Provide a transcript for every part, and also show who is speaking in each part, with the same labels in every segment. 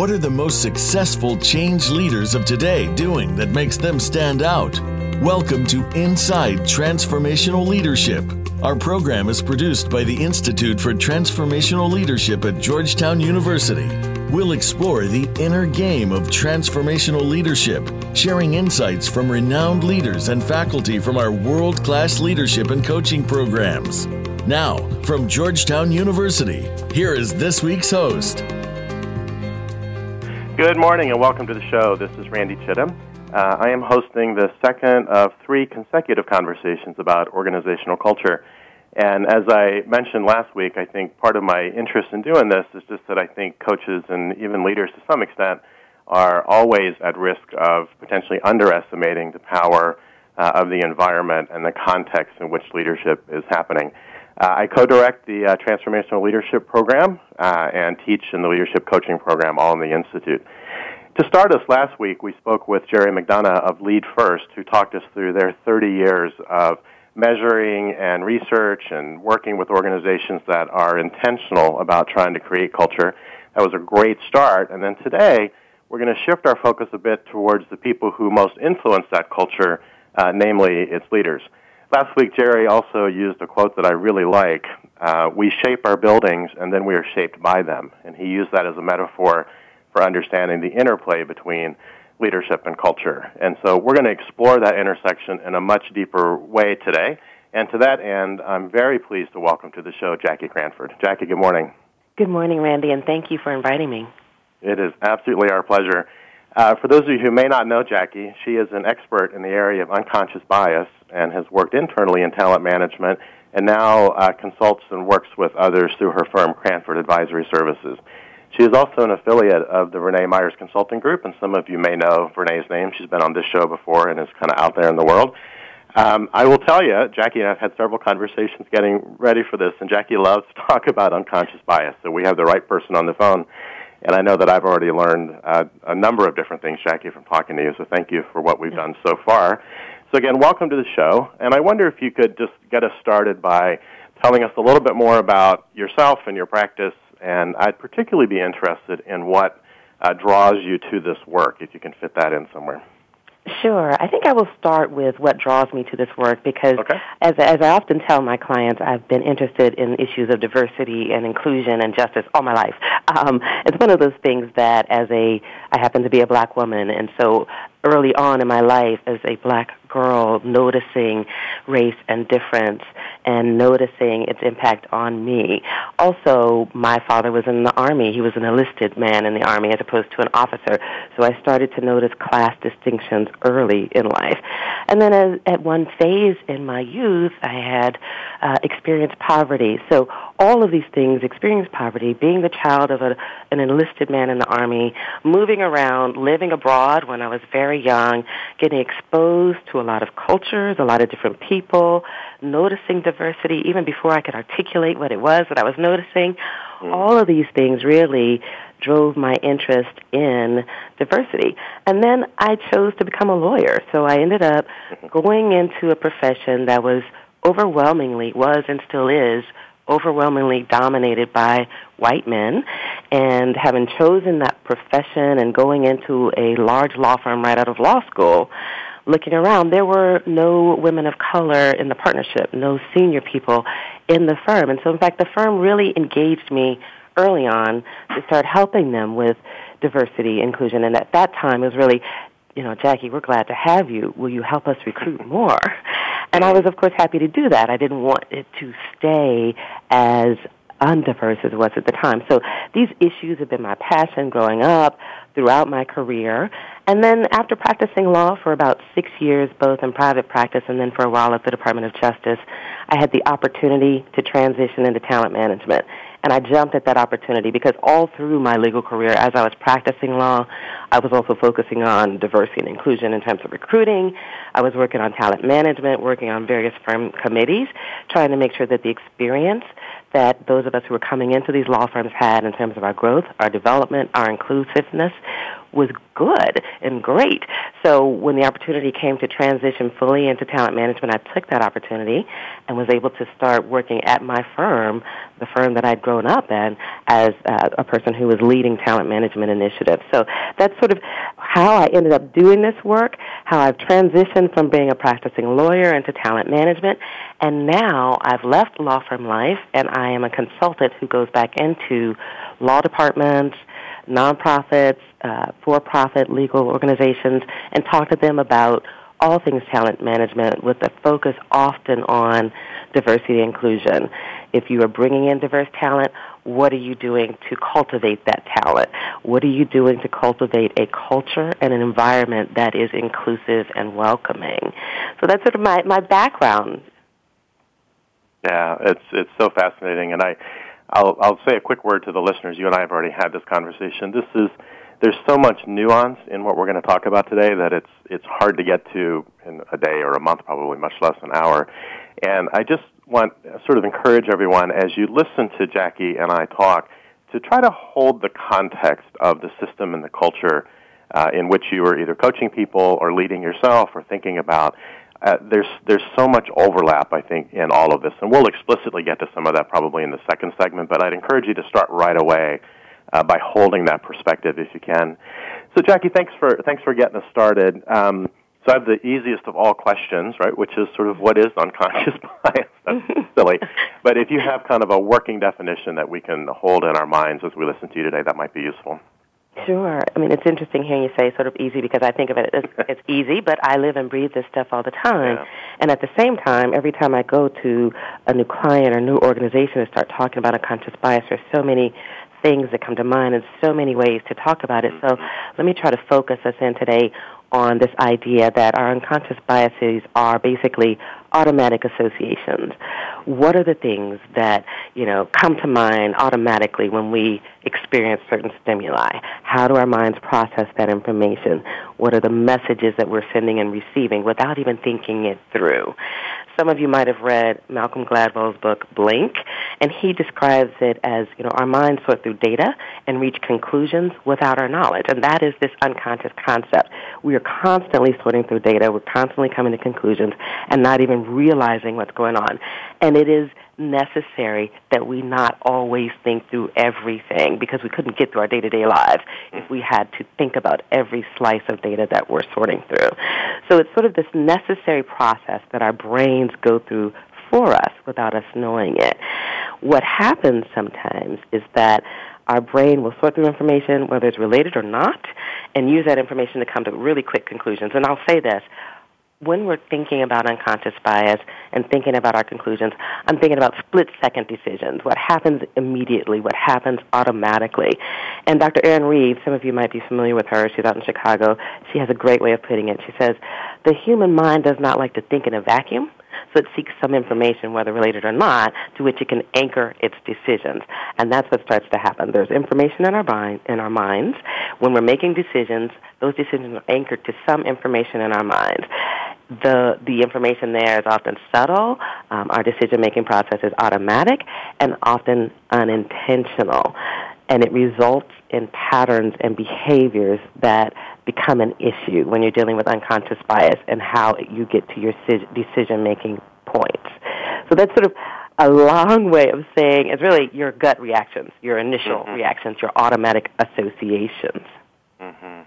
Speaker 1: What are the most successful change leaders of today doing that makes them stand out? Welcome to Inside Transformational Leadership. Our program is produced by the Institute for Transformational Leadership at Georgetown University. We'll explore the inner game of transformational leadership, sharing insights from renowned leaders and faculty from our world class leadership and coaching programs. Now, from Georgetown University, here is this week's host.
Speaker 2: Good morning and welcome to the show. This is Randy Chittum. Uh, I am hosting the second of three consecutive conversations about organizational culture. And as I mentioned last week, I think part of my interest in doing this is just that I think coaches and even leaders to some extent are always at risk of potentially underestimating the power uh, of the environment and the context in which leadership is happening. Uh, I co-direct the uh, Transformational Leadership Program uh, and teach in the Leadership Coaching Program, all in the Institute. To start us last week, we spoke with Jerry McDonough of Lead First, who talked us through their 30 years of measuring and research and working with organizations that are intentional about trying to create culture. That was a great start. And then today, we're going to shift our focus a bit towards the people who most influence that culture, uh, namely its leaders. Last week, Jerry also used a quote that I really like. Uh, we shape our buildings, and then we are shaped by them. And he used that as a metaphor for understanding the interplay between leadership and culture. And so we're going to explore that intersection in a much deeper way today. And to that end, I'm very pleased to welcome to the show Jackie Cranford. Jackie, good morning.
Speaker 3: Good morning, Randy, and thank you for inviting me.
Speaker 2: It is absolutely our pleasure. Uh, for those of you who may not know Jackie, she is an expert in the area of unconscious bias and has worked internally in talent management and now uh, consults and works with others through her firm, Cranford Advisory Services. She is also an affiliate of the Verna Myers Consulting Group, and some of you may know Verna's name. She's been on this show before and is kind of out there in the world. Um, I will tell you, Jackie and I have had several conversations getting ready for this, and Jackie loves to talk about unconscious bias, so we have the right person on the phone. And I know that I've already learned uh, a number of different things, Jackie, from talking to you, so thank you for what we've done so far. So, again, welcome to the show, and I wonder if you could just get us started by telling us a little bit more about yourself and your practice, and I'd particularly be interested in what uh, draws you to this work, if you can fit that in somewhere.
Speaker 3: Sure. I think I will start with what draws me to this work because,
Speaker 2: okay.
Speaker 3: as, as I often tell my clients, I've been interested in issues of diversity and inclusion and justice all my life. Um, it's one of those things that, as a, I happen to be a black woman, and so early on in my life as a black girl noticing race and difference and noticing its impact on me. Also, my father was in the army. He was an enlisted man in the army as opposed to an officer. So I started to notice class distinctions early in life. And then as, at one phase in my youth, I had uh, experienced poverty. So all of these things, experienced poverty, being the child of a, an enlisted man in the army, moving around, living abroad when I was very young, getting exposed to a lot of cultures, a lot of different people, noticing diversity even before I could articulate what it was that I was noticing. Mm. All of these things really drove my interest in diversity. And then I chose to become a lawyer. So I ended up going into a profession that was overwhelmingly, was and still is, overwhelmingly dominated by white men. And having chosen that profession and going into a large law firm right out of law school, looking around, there were no women of color in the partnership, no senior people in the firm. And so, in fact, the firm really engaged me early on to start helping them with diversity, inclusion. And at that time, it was really, you know, Jackie, we're glad to have you. Will you help us recruit more? And I was, of course, happy to do that. I didn't want it to stay as undiverse as it was at the time. So these issues have been my passion growing up throughout my career. And then after practicing law for about six years, both in private practice and then for a while at the Department of Justice, I had the opportunity to transition into talent management. And I jumped at that opportunity because all through my legal career, as I was practicing law, I was also focusing on diversity and inclusion in terms of recruiting. I was working on talent management, working on various firm committees, trying to make sure that the experience that those of us who were coming into these law firms had in terms of our growth, our development, our inclusiveness was good and great. So when the opportunity came to transition fully into talent management, I took that opportunity and was able to start working at my firm, the firm that I'd grown up in, as uh, a person who was leading talent management initiatives. So that's sort of how I ended up doing this work, how I've transitioned from being a practicing lawyer into talent management, and now I've left law firm life and am a consultant who goes back into law departments, nonprofits, uh, for-profit legal organizations, and talk to them about all things talent management with a focus often on diversity and inclusion. If you are bringing in diverse talent, what are you doing to cultivate that talent? What are you doing to cultivate a culture and an environment that is inclusive and welcoming? So that's sort of my, my background.
Speaker 2: Yeah, it's it's so fascinating, and I I'll, I'll say a quick word to the listeners. You and I have already had this conversation. This is there's so much nuance in what we're going to talk about today that it's it's hard to get to in a day or a month, probably much less an hour. And I just want sort of encourage everyone as you listen to Jackie and I talk to try to hold the context of the system and the culture uh, in which you are either coaching people or leading yourself or thinking about uh, there's there's so much overlap, I think, in all of this, and we'll explicitly get to some of that probably in the second segment. But I'd encourage you to start right away uh, by holding that perspective if you can. So, Jackie, thanks for thanks for getting us started. Um, so I have the easiest of all questions, right, which is sort of what is unconscious bias? That's silly. But if you have kind of a working definition that we can hold in our minds as we listen to you today, that might be useful.
Speaker 3: Sure. I mean, it's interesting hearing you say sort of easy because I think of it as it's easy, but I live and breathe this stuff all the time.
Speaker 2: Yeah.
Speaker 3: And at the same time, every time I go to a new client or new organization and start talking about unconscious bias, there's so many things that come to mind and so many ways to talk about it. So
Speaker 2: Mm-hmm.
Speaker 3: let me try to focus us in today on this idea that our unconscious biases are basically automatic associations. What are the things that, you know, come to mind automatically when we experience certain stimuli? How do our minds process that information? What are the messages that we're sending and receiving without even thinking it through? Some of you might have read Malcolm Gladwell's book Blink, and he describes it as, you know, our minds sort through data and reach conclusions without our knowledge. And that is this unconscious concept. We are constantly sorting through data, we're constantly coming to conclusions and not even realizing what's going on. And it is necessary that we not always think through everything because we couldn't get through our day-to-day lives if we had to think about every slice of data that we're sorting through. So it's sort of this necessary process that our brains go through for us without us knowing it. What happens sometimes is that our brain will sort through information, whether it's related or not, and use that information to come to really quick conclusions. And I'll say this when we're thinking about unconscious bias and thinking about our conclusions, I'm thinking about split second decisions. What happens immediately, what happens automatically. And Dr. Arin Reeves, some of you might be familiar with her, she's out in Chicago. She has a great way of putting it. She says, the human mind does not like to think in a vacuum. So it seeks some information, whether related or not, to which it can anchor its decisions. And that's what starts to happen. There's information in our mind, in our minds. When we're making decisions, those decisions are anchored to some information in our minds. The the information there is often subtle. Um, our decision making process is automatic and often unintentional, and it results in patterns and behaviors that become an issue when you're dealing with unconscious bias and how you get to your decision making points. So that's sort of a long way of saying it's really your gut reactions, your initial
Speaker 2: Mhm.
Speaker 3: reactions, your automatic associations.
Speaker 2: hmm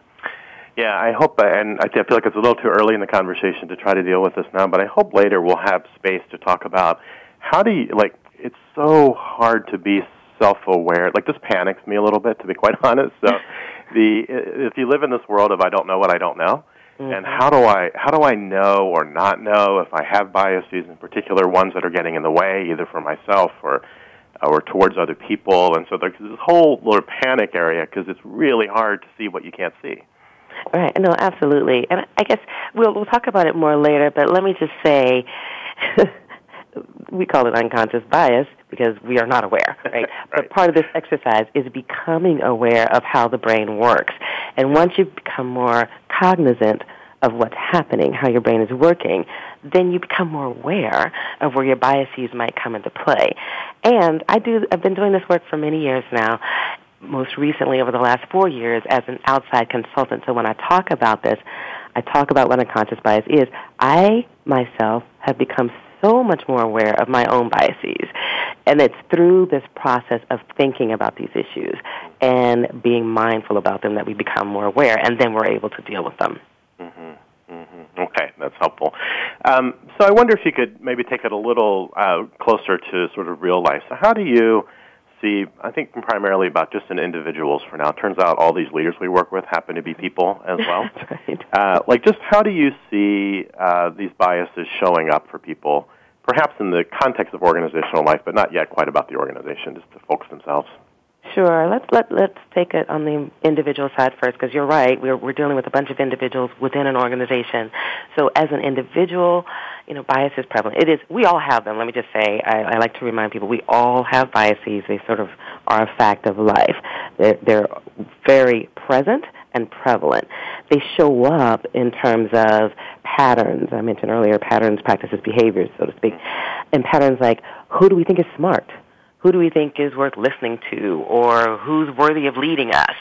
Speaker 2: Yeah, I hope, and I feel like it's a little too early in the conversation to try to deal with this now, but I hope later we'll have space to talk about how do you, like, it's so hard to be self-aware. Like, this panics me a little bit, to be quite honest. So, the if you live in this world of I don't know what I don't know, and mm-hmm. how do I how do I know or not know if I have biases, in particular ones that are getting in the way, either for myself or or towards other people, and so there's this whole little panic area because it's really hard to see what you can't see.
Speaker 3: Right. No, absolutely. And I guess we'll we'll talk about it more later, but let me just say we call it unconscious bias because we are not aware, right?
Speaker 2: right?
Speaker 3: But part of this exercise is becoming aware of how the brain works. And once you become more cognizant of what's happening, how your brain is working, then you become more aware of where your biases might come into play. And I do I've been doing this work for many years now, most recently over the last 4 years as an outside consultant. So when I talk about this, I talk about what unconscious bias is. I myself have become so much more aware of my own biases. And it's through this process of thinking about these issues and being mindful about them that we become more aware, and then we're able to deal with them.
Speaker 2: Mm-hmm. Mm-hmm. Okay, that's helpful. Um, so I wonder if you could maybe take it a little uh, closer to sort of real life. So how do you see, I think primarily about just in individuals for now. It turns out all these leaders we work with happen to be people as well.
Speaker 3: right.
Speaker 2: uh, like, just how do you see uh, these biases showing up for people, perhaps in the context of organizational life, but not yet quite about the organization, just the folks themselves?
Speaker 3: Sure. Let's let let's take it on the individual side first, because you're right. We're we're dealing with a bunch of individuals within an organization. So as an individual, you know, bias is prevalent. It is. We all have them. Let me just say. I, I like to remind people we all have biases. They sort of are a fact of life. They're, they're very present and prevalent. They show up in terms of patterns. I mentioned earlier patterns, practices, behaviors, so to speak, and patterns like who do we think is smart who do we think is worth listening to or who's worthy of leading us?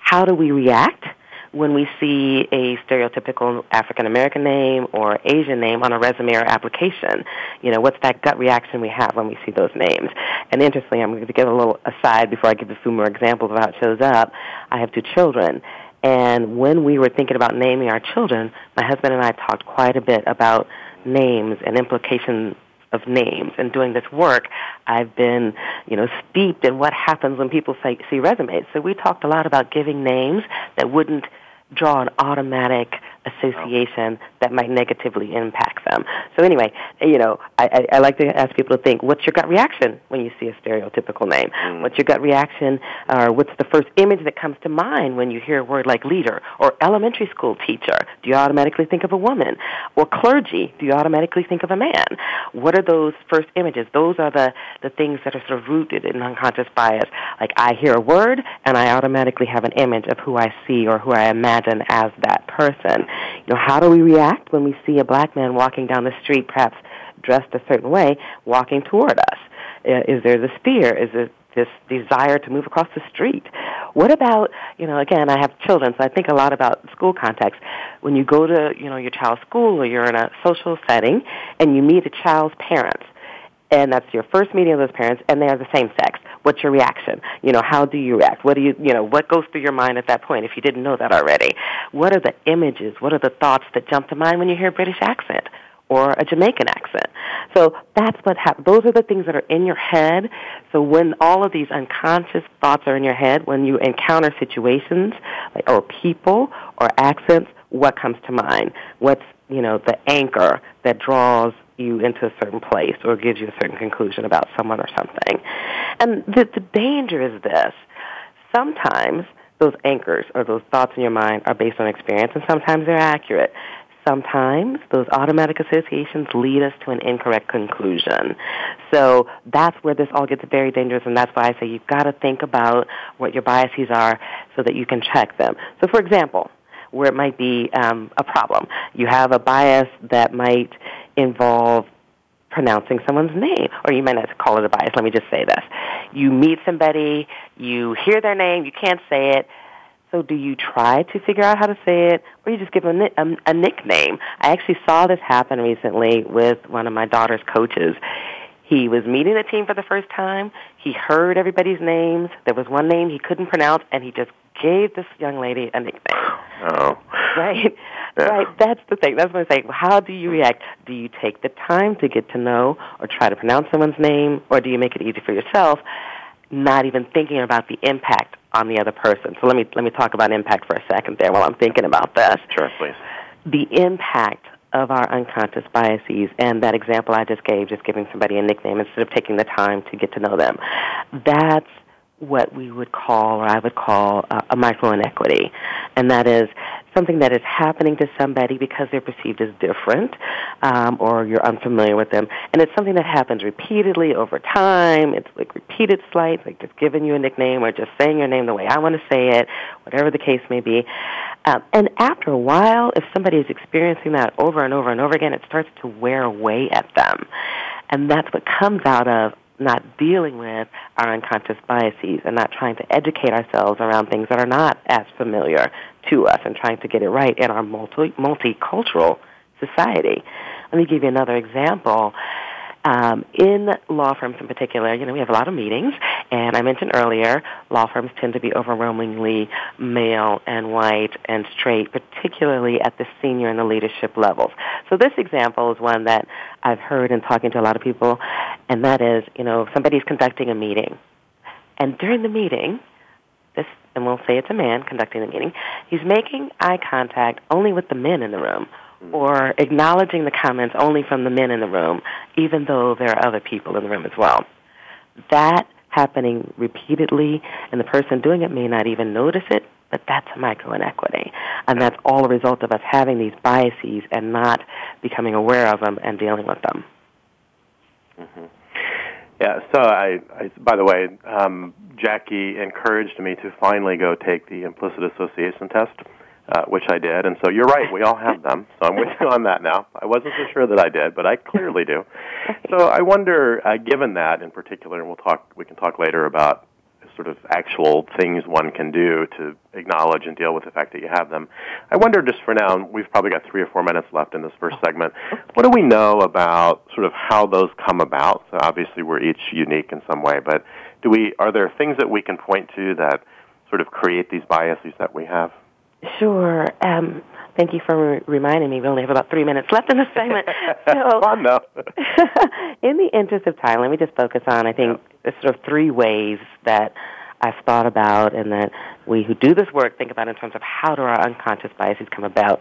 Speaker 3: How do we react when we see a stereotypical African American name or Asian name on a resume or application? You know, what's that gut reaction we have when we see those names? And interestingly, I'm going to give a little aside before I give a few more examples of how it shows up. I have two children. And when we were thinking about naming our children, my husband and I talked quite a bit about names and implications of names and doing this work, I've been, you know, steeped in what happens when people say, see resumes. So we talked a lot about giving names that wouldn't draw an automatic association that might negatively impact them. So anyway, you know, I, I, I like to ask people to think, what's your gut reaction when you see a stereotypical name? Mm. What's your gut reaction, or what's the first image that comes to mind when you hear a word like leader or elementary school teacher? Do you automatically think of a woman? Or clergy? Do you automatically think of a man? What are those first images? Those are the, the things that are sort of rooted in unconscious bias. Like I hear a word and I automatically have an image of who I see or who I imagine as that person. You know, how do we react when we see a black man walking down the street, perhaps dressed a certain way, walking toward us? Is there this fear? Is it this desire to move across the street? What about, you know, again, I have children, so I think a lot about school context. When you go to, you know, your child's school or you're in a social setting and you meet a child's parents, and that's your first meeting of those parents, and they are the same sex. What's your reaction? You know, how do you react? What do you, you know, what goes through your mind at that point if you didn't know that already? What are the images? What are the thoughts that jump to mind when you hear a British accent? or a Jamaican accent. So that's what happens. Those are the things that are in your head. So when all of these unconscious thoughts are in your head, when you encounter situations like, or people or accents, what comes to mind? What's, you know, the anchor that draws you into a certain place or gives you a certain conclusion about someone or something. And the, the danger is this. Sometimes those anchors or those thoughts in your mind are based on experience and sometimes they're accurate. Sometimes those automatic associations lead us to an incorrect conclusion. So that's where this all gets very dangerous and that's why I say you've got to think about what your biases are so that you can check them. So for example, where it might be um, a problem. You have a bias that might involve pronouncing someone's name, or you might not call it a bias. Let me just say this. You meet somebody, you hear their name, you can't say it, so do you try to figure out how to say it, or you just give them a, a, um, a nickname? I actually saw this happen recently with one of my daughter's coaches. He was meeting the team for the first time. He heard everybody's names. There was one name he couldn't pronounce, and he just gave this young lady a nickname.
Speaker 2: Oh.
Speaker 3: Right? Right. That's the thing. That's what I'm saying. How do you react? Do you take the time to get to know or try to pronounce someone's name, or do you make it easy for yourself, not even thinking about the impact on the other person? So let me let me talk about impact for a second there while I'm thinking about this.
Speaker 2: Sure, please.
Speaker 3: The impact of our unconscious biases and that example I just gave, just giving somebody a nickname instead of taking the time to get to know them. That's what we would call, or I would call, uh, a micro inequity. And that is, something that is happening to somebody because they're perceived as different um, or you're unfamiliar with them. And it's something that happens repeatedly over time. It's like repeated slights, like just giving you a nickname or just saying your name the way I want to say it, whatever the case may be. Um, and after a while, if somebody is experiencing that over and over and over again, it starts to wear away at them. And that's what comes out of not dealing with our unconscious biases and not trying to educate ourselves around things that are not as familiar to us and trying to get it right in our multi- multicultural society. Let me give you another example. Um, in law firms in particular, you know, we have a lot of meetings, and I mentioned earlier, law firms tend to be overwhelmingly male and white and straight, particularly at the senior and the leadership levels. So this example is one that I've heard in talking to a lot of people, and that is, you know, somebody's conducting a meeting, and during the meeting, this, and we'll say it's a man conducting the meeting, he's making eye contact only with the men in the room or acknowledging the comments only from the men in the room, even though there are other people in the room as well. That happening repeatedly, and the person doing it may not even notice it, but that's a micro inequity. And that's all a result of us having these biases and not becoming aware of them and dealing with them.
Speaker 2: Mm-hmm. Yeah, so I, I by the way, um, Jackie encouraged me to finally go take the implicit association test uh, which I did. And so you're right, we all have them. So I'm with you on that now. I wasn't so sure that I did, but I clearly do. So I wonder, uh, given that in particular, and we'll talk, we can talk later about sort of actual things one can do to acknowledge and deal with the fact that you have them. I wonder just for now, we've probably got three or four minutes left in this first segment. What do we know about sort of how those come about? So obviously we're each unique in some way, but do we, are there things that we can point to that sort of create these biases that we have?
Speaker 3: Sure. Um, thank you for re- reminding me. We only have about three minutes left in the segment.
Speaker 2: So, Fun though.
Speaker 3: in the interest of time, let me just focus on, I think, yeah. sort of three ways that I've thought about and that we who do this work think about in terms of how do our unconscious biases come about.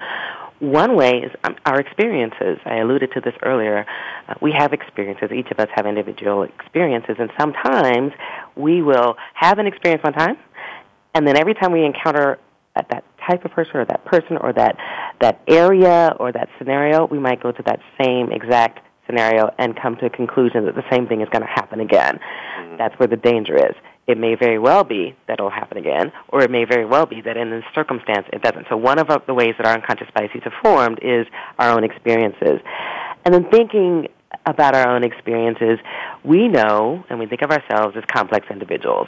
Speaker 3: One way is um, our experiences. I alluded to this earlier. Uh, we have experiences. Each of us have individual experiences, and sometimes we will have an experience one time, and then every time we encounter at that type of person or that person or that that area or that scenario, we might go to that same exact scenario and come to a conclusion that the same thing is going to happen again. Mm-hmm. That's where the danger is. It may very well be that it'll happen again, or it may very well be that in this circumstance it doesn't. So one of the ways that our unconscious biases have formed is our own experiences. And then thinking about our own experiences, we know and we think of ourselves as complex individuals.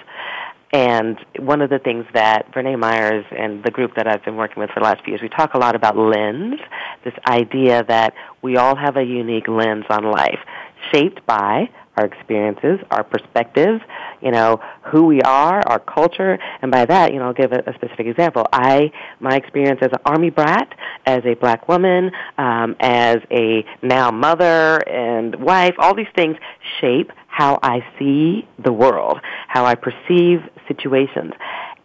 Speaker 3: And one of the things that Verna Myers and the group that I've been working with for the last few years, we talk a lot about lens, this idea that we all have a unique lens on life, shaped by our experiences, our perspectives, you know, who we are, our culture, and by that, you know, I'll give a, a specific example. I, my experience as an army brat, as a black woman, um, as a now mother and wife, all these things shape how I see the world, how I perceive situations.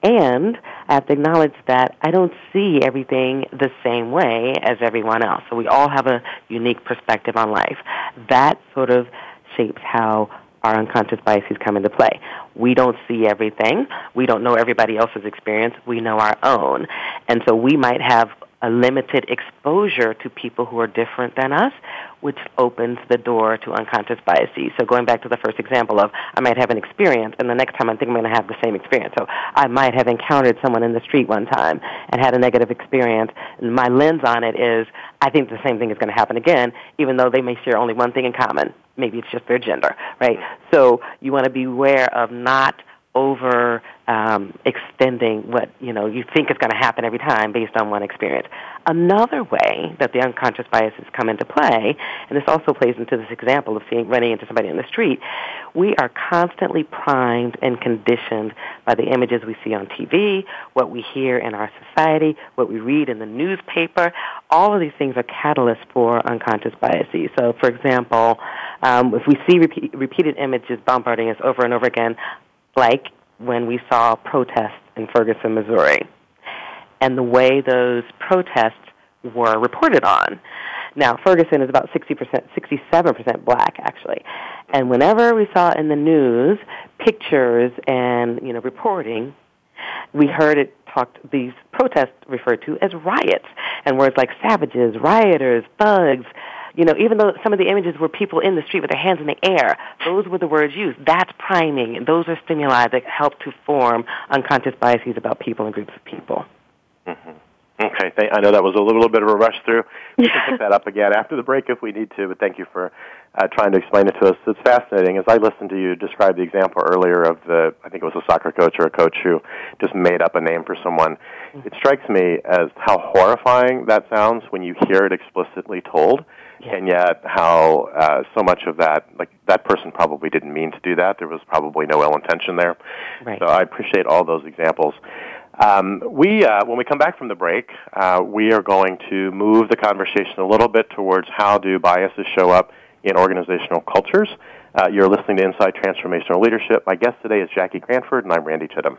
Speaker 3: And I have to acknowledge that I don't see everything the same way as everyone else. So we all have a unique perspective on life. That sort of shapes how our unconscious biases come into play. We don't see everything. We don't know everybody else's experience. We know our own. And so we might have a limited exposure to people who are different than us, which opens the door to unconscious biases. So going back to the first example of I might have an experience, and the next time I think I'm going to have the same experience. So I might have encountered someone in the street one time and had a negative experience, and my lens on it is I think the same thing is going to happen again, even though they may share only one thing in common. Maybe it's just their gender, right? So you want to be aware of not over um, extending what you know you think is going to happen every time based on one experience. Another way that the unconscious biases come into play, and this also plays into this example of seeing running into somebody in the street, we are constantly primed and conditioned by the images we see on TV, what we hear in our society, what we read in the newspaper. All of these things are catalysts for unconscious biases. So, for example, um, if we see repeat, repeated images bombarding us over and over again, like when we saw protests in Ferguson, Missouri, and the way those protests were reported on. Now, Ferguson is about 60%, 67% black, actually. And whenever we saw in the news pictures and, you know, reporting, we heard it talked these protests referred to as riots, and words like savages, rioters, thugs. You know, even though some of the images were people in the street with their hands in the air, those were the words used. That's priming. Those are stimuli that help to form unconscious biases about people and groups of people.
Speaker 2: Mm-hmm. Okay, I know that was a little bit of a rush through. We can pick that up again after the break if we need to, but thank you for uh, trying to explain it to us. It's fascinating. As I listened to you describe the example earlier of the, I think it was a soccer coach or a coach who just made up a name for someone, it strikes me as how horrifying that sounds when you hear it explicitly told, and yet how uh, so much of that, like that person probably didn't mean to do that. There was probably no ill intention there.
Speaker 3: Right.
Speaker 2: So I appreciate all those examples. Um, we, uh, when we come back from the break, uh, we are going to move the conversation a little bit towards how do biases show up in organizational cultures. Uh, you're listening to Inside Transformational Leadership. My guest today is Jackie Cranford, and I'm Randy Chittum.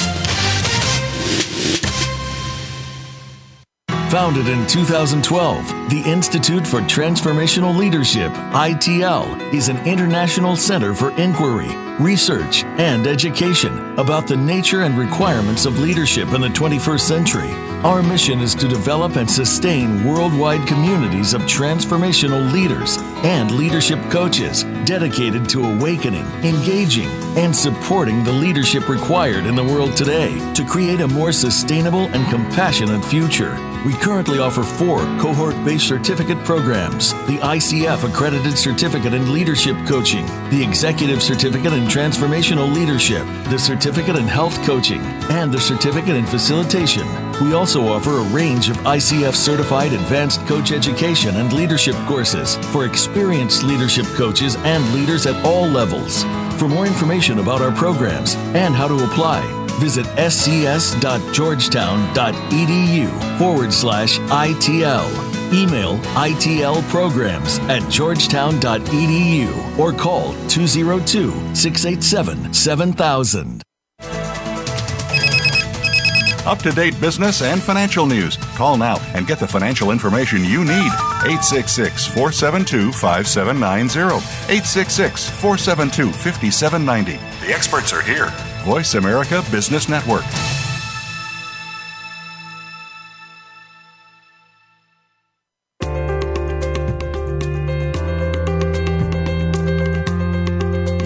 Speaker 1: Founded in 2012, the Institute for Transformational Leadership, ITL, is an international center for inquiry research, and education about the nature and requirements of leadership in the 21st century. Our mission is to develop and sustain worldwide communities of transformational leaders and leadership coaches dedicated to awakening, engaging, and supporting the leadership required in the world today to create a more sustainable and compassionate future. We currently offer four cohort based certificate programs the ICF Accredited Certificate in Leadership Coaching, the Executive Certificate in Transformational Leadership, the Certificate in Health Coaching, and the Certificate in Facilitation. We also offer a range of ICF certified advanced coach education and leadership courses for experienced leadership coaches and leaders at all levels. For more information about our programs and how to apply, visit scs.georgetown.edu forward slash ITL. Email itlprograms at georgetown.edu or call 202 687 7000.
Speaker 4: Up to date business and financial news. Call now and get the financial information you need. 866 472 5790. 866 472 5790. The experts are here. Voice America Business Network.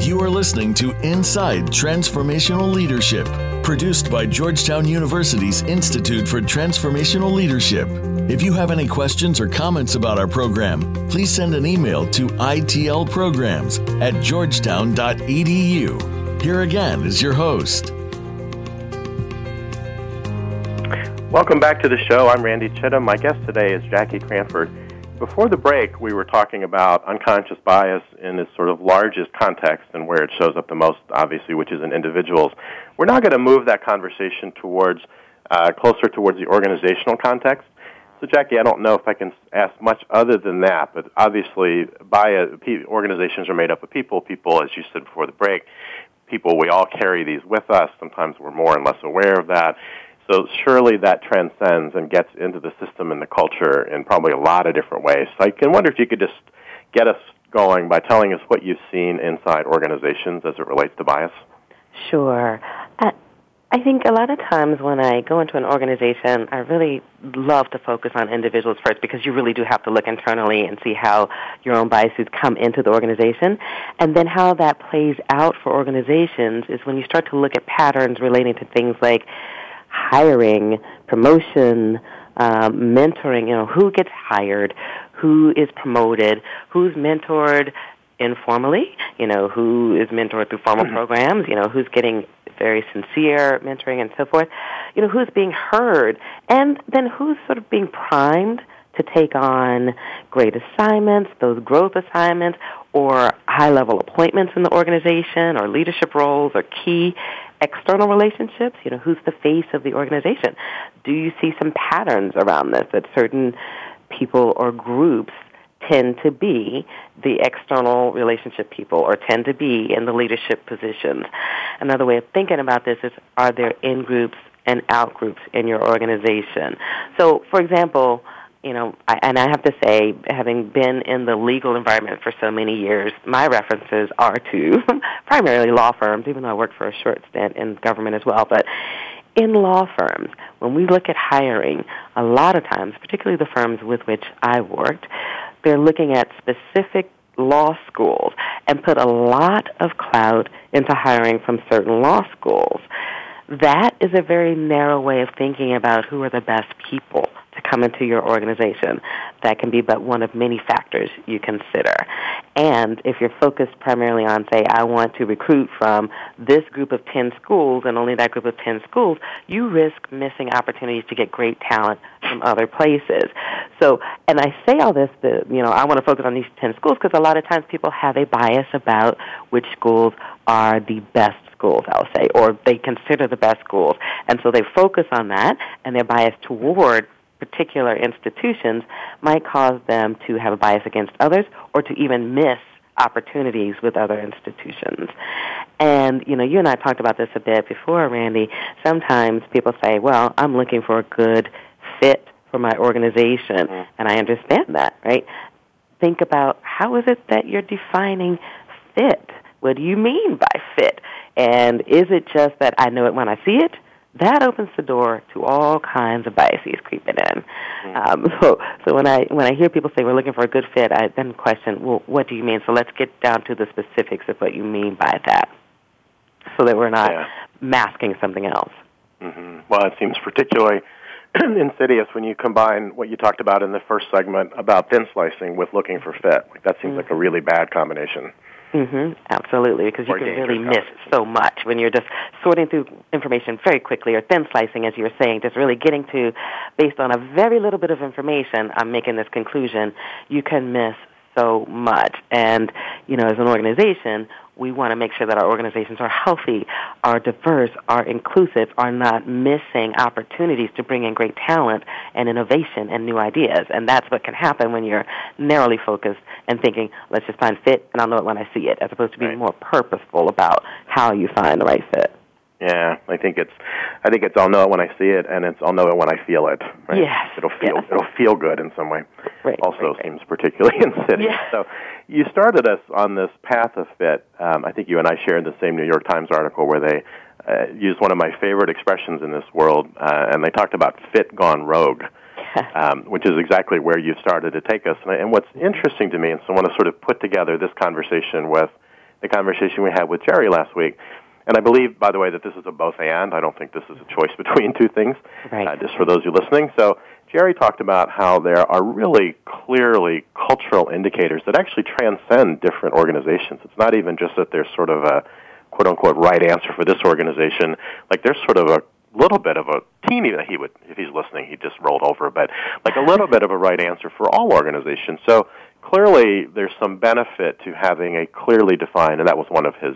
Speaker 1: You are listening to Inside Transformational Leadership, produced by Georgetown University's Institute for Transformational Leadership. If you have any questions or comments about our program, please send an email to itlprograms at georgetown.edu. Here again is your host.
Speaker 2: Welcome back to the show. I'm Randy Chittum. My guest today is Jackie Cranford. Before the break, we were talking about unconscious bias in its sort of largest context and where it shows up the most, obviously, which is in individuals. We're now going to move that conversation towards uh, closer towards the organizational context. So, Jackie, I don't know if I can ask much other than that, but obviously, bias, organizations are made up of people. People, as you said before the break, people, we all carry these with us. Sometimes we're more and less aware of that. So surely that transcends and gets into the system and the culture in probably a lot of different ways. So I can wonder if you could just get us going by telling us what you've seen inside organizations as it relates to bias.
Speaker 3: Sure. Uh, I think a lot of times when I go into an organization, I really love to focus on individuals first because you really do have to look internally and see how your own biases come into the organization. And then how that plays out for organizations is when you start to look at patterns relating to things like hiring, promotion, um, mentoring, you know, who gets hired, who is promoted, who's mentored informally, you know, who is mentored through formal mm-hmm. programs, you know, who's getting very sincere mentoring and so forth, you know, who's being heard, and then who's sort of being primed to take on great assignments, those growth assignments, or high level appointments in the organization, or leadership roles, or key external relationships. You know, who's the face of the organization? Do you see some patterns around this that certain people or groups tend to be the external relationship people or tend to be in the leadership positions. Another way of thinking about this is are there in groups and out groups in your organization? So, for example, you know, I, and I have to say, having been in the legal environment for so many years, my references are to primarily law firms, even though I worked for a short stint in government as well. But in law firms, when we look at hiring, a lot of times, particularly the firms with which I worked, they're looking at specific law schools and put a lot of clout into hiring from certain law schools. That is a very narrow way of thinking about who are the best people come into your organization. That can be but one of many factors you consider. And if you're focused primarily on, say, I want to recruit from this group of 10 schools and only that group of 10 schools, you risk missing opportunities to get great talent from other places. So, and I say all this that, you know, I want to focus on these 10 schools because a lot of times people have a bias about which schools are the best schools, I'll say, or they consider the best schools. And so they focus on that and they're biased toward particular institutions might cause them to have a bias against others or to even miss opportunities with other institutions. And, you know, you and I talked about this a bit before, Randy. Sometimes people say, well, I'm looking for a good fit for my organization. Mm-hmm. And I understand that, right? Think about how is it that you're defining fit? What do you mean by fit? And is it just that I know it when I see it? That opens the door to all kinds of biases creeping in. Mm-hmm. Um, so, so when I when I hear people say we're looking for a good fit, I then question, well, what do you mean? So let's get down to the specifics of what you mean by that, so that we're not yeah. masking something else.
Speaker 2: Mm-hmm. Well, it seems particularly insidious when you combine what you talked about in the first segment about thin slicing with looking for fit. Like that seems mm-hmm. like a really bad combination.
Speaker 3: Mm-hmm. Absolutely, because you can really miss so much when you're just sorting through information very quickly or thin slicing, as you were saying, just really getting to, based on a very little bit of information, I'm making this conclusion. You can miss so much. And, you know, as an organization, we want to make sure that our organizations are healthy, are diverse, are inclusive, are not missing opportunities to bring in great talent and innovation and new ideas. And that's what can happen when you're narrowly focused and thinking, let's just find fit and I'll know it when I see it, as opposed to being right. more purposeful about how you find the right fit.
Speaker 2: Yeah, I think it's, I think it's I'll know it when I see it, and it's I'll know it when I feel it. Right?
Speaker 3: Yes,
Speaker 2: it'll feel
Speaker 3: yes.
Speaker 2: it'll feel good in some way.
Speaker 3: Right,
Speaker 2: also
Speaker 3: right,
Speaker 2: seems particularly insidious.
Speaker 3: Yeah.
Speaker 2: So, you started us on this path of fit. Um, I think you and I shared the same New York Times article where they uh, used one of my favorite expressions in this world, uh, and they talked about fit gone rogue. um, which is exactly where you started to take us. And, and what's interesting to me, and so I want to sort of put together this conversation with the conversation we had with Jerry last week, and I believe, by the way, that this is a both and. I don't think this is a choice between two things,
Speaker 3: right.
Speaker 2: uh, just for those who are listening. So Jerry talked about how there are really clearly cultural indicators that actually transcend different organizations. It's not even just that there's sort of a quote unquote right answer for this organization. Like there's sort of a little bit of a teeny that he would if he's listening he just rolled over but like a little bit of a right answer for all organizations so clearly there's some benefit to having a clearly defined and that was one of his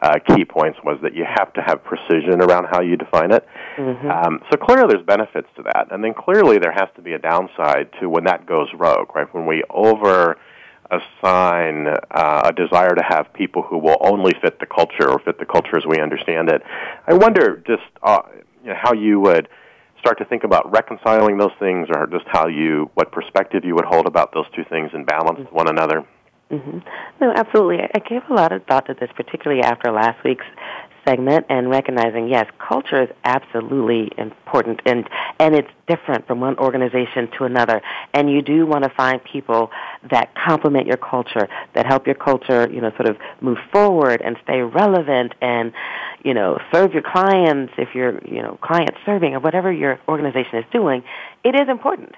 Speaker 2: uh, key points was that you have to have precision around how you define it.
Speaker 3: Mm-hmm.
Speaker 2: Um, so clearly, there's benefits to that, and then clearly there has to be a downside to when that goes rogue, right? When we over assign uh, a desire to have people who will only fit the culture or fit the culture as we understand it. I wonder just uh, you know, how you would start to think about reconciling those things, or just how you what perspective you would hold about those two things in balance with one another.
Speaker 3: Mm-hmm. No, absolutely. I gave a lot of thought to this, particularly after last week's segment, and recognizing yes, culture is absolutely important, and and it's different from one organization to another. And you do want to find people that complement your culture, that help your culture, you know, sort of move forward and stay relevant, and you know, serve your clients if you're you know client serving or whatever your organization is doing. It is important.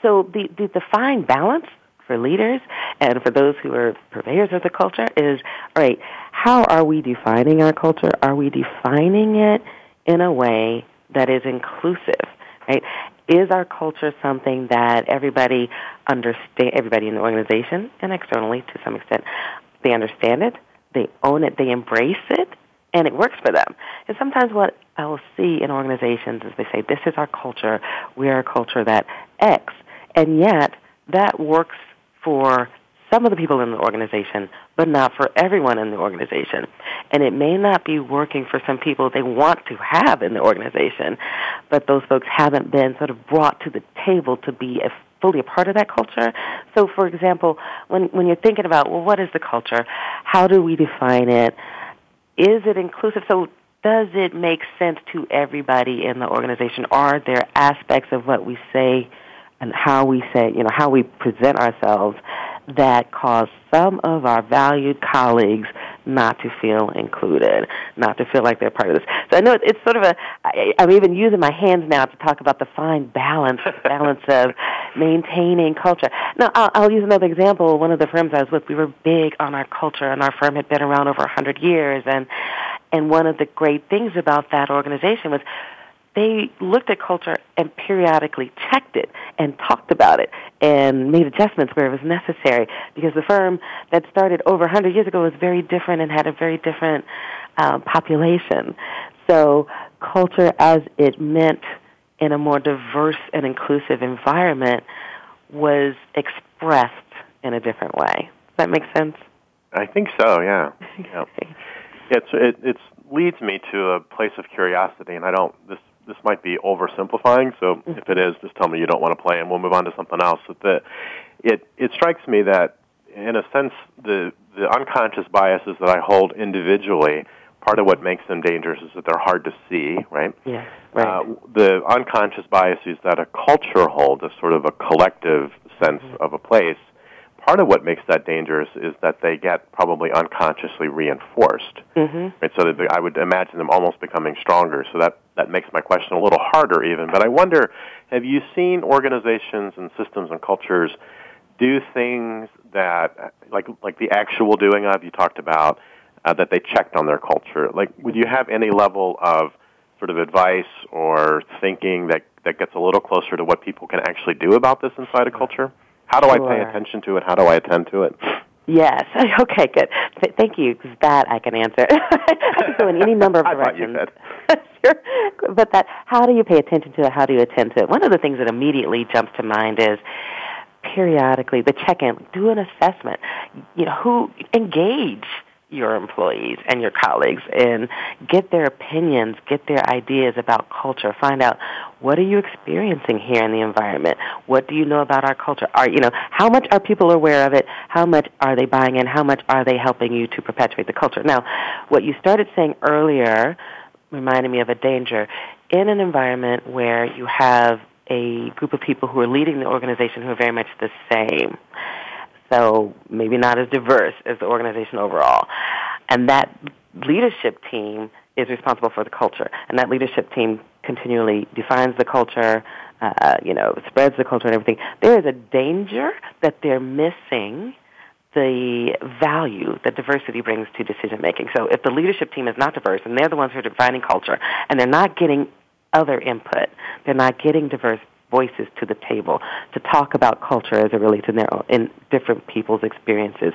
Speaker 3: So the the, the fine balance for leaders and for those who are purveyors of the culture is, all right, how are we defining our culture? Are we defining it in a way that is inclusive, right? Is our culture something that everybody understand, everybody in the organization and externally to some extent, they understand it, they own it, they embrace it, and it works for them. And sometimes what I will see in organizations is they say, this is our culture. We are a culture that X And yet, that works for some of the people in the organization, but not for everyone in the organization. And it may not be working for some people they want to have in the organization, but those folks haven't been sort of brought to the table to be a fully a part of that culture. So, for example, when when you're thinking about well, what is the culture? How do we define it? Is it inclusive? So, does it make sense to everybody in the organization? Are there aspects of what we say and how we say, you know, how we present ourselves that cause some of our valued colleagues not to feel included, not to feel like they're part of this. So I know it's sort of a. I, I'm even using my hands now to talk about the fine balance, balance of maintaining culture. Now I'll, I'll use another example. One of the firms I was with, we were big on our culture, and our firm had been around over a hundred years, and and one of the great things about that organization was they looked at culture and periodically checked it and talked about it and made adjustments where it was necessary because the firm that started over 100 years ago was very different and had a very different um, population. So culture as it meant in a more diverse and inclusive environment was expressed in a different way. Does that make sense?
Speaker 2: I think so, yeah. yeah. It's, it it's leads me to a place of curiosity, and I don't. This this might be oversimplifying, so mm-hmm. if it is, just tell me you don't want to play, and we'll move on to something else. But the, it it strikes me that, in a sense, the the unconscious biases that I hold individually, part of what makes them dangerous is that they're hard to see, right?
Speaker 3: Yeah. Right. Uh,
Speaker 2: the unconscious biases that a culture holds, a sort of a collective sense mm-hmm. of a place, part of what makes that dangerous is that they get probably unconsciously reinforced. Mm-hmm. Right, so that I would imagine them almost becoming stronger. So that that makes my question a little harder, even. But I wonder, have you seen organizations and systems and cultures do things that, like like the actual doing of you talked about, uh, that they checked on their culture? Like, would you have any level of sort of advice or thinking that that gets a little closer to what people can actually do about this inside a culture? How do sure. I pay attention to it? How do I attend to it?
Speaker 3: Yes. Okay. Good. Th- thank you. Because that I can answer. I can go in any number of directions. sure. But that, how do you pay attention to it? How do you attend to it? One of the things that immediately jumps to mind is periodically the check-in. Do an assessment. You know, who engage your employees and your colleagues and get their opinions, get their ideas about culture. Find out what are you experiencing here in the environment? What do you know about our culture? Are you know how much are people aware of it? How much are they buying in? How much are they helping you to perpetuate the culture? Now, what you started saying earlier reminded me of a danger in an environment where you have a group of people who are leading the organization who are very much the same so maybe not as diverse as the organization overall. And that leadership team is responsible for the culture, and that leadership team continually defines the culture, uh, you know, spreads the culture and everything. There is a danger that they're missing the value that diversity brings to decision making. So if the leadership team is not diverse and they're the ones who are defining culture and they're not getting other input, they're not getting diverse voices to the table to talk about culture as it relates in their own, in different people's experiences,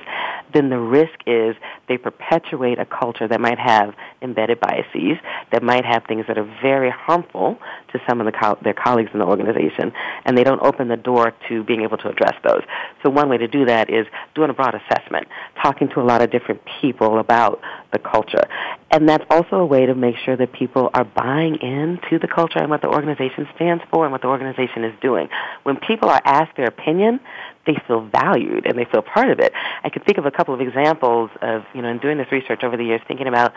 Speaker 3: then the risk is they perpetuate a culture that might have embedded biases, that might have things that are very harmful to some of the co- their colleagues in the organization, and they don't open the door to being able to address those. So one way to do that is doing a broad assessment, talking to a lot of different people about the culture. And that's also a way to make sure that people are buying into the culture and what the organization stands for and what the organization is doing. When people are asked their opinion, they feel valued and they feel part of it. I can think of a couple of examples of, you know, in doing this research over the years, thinking about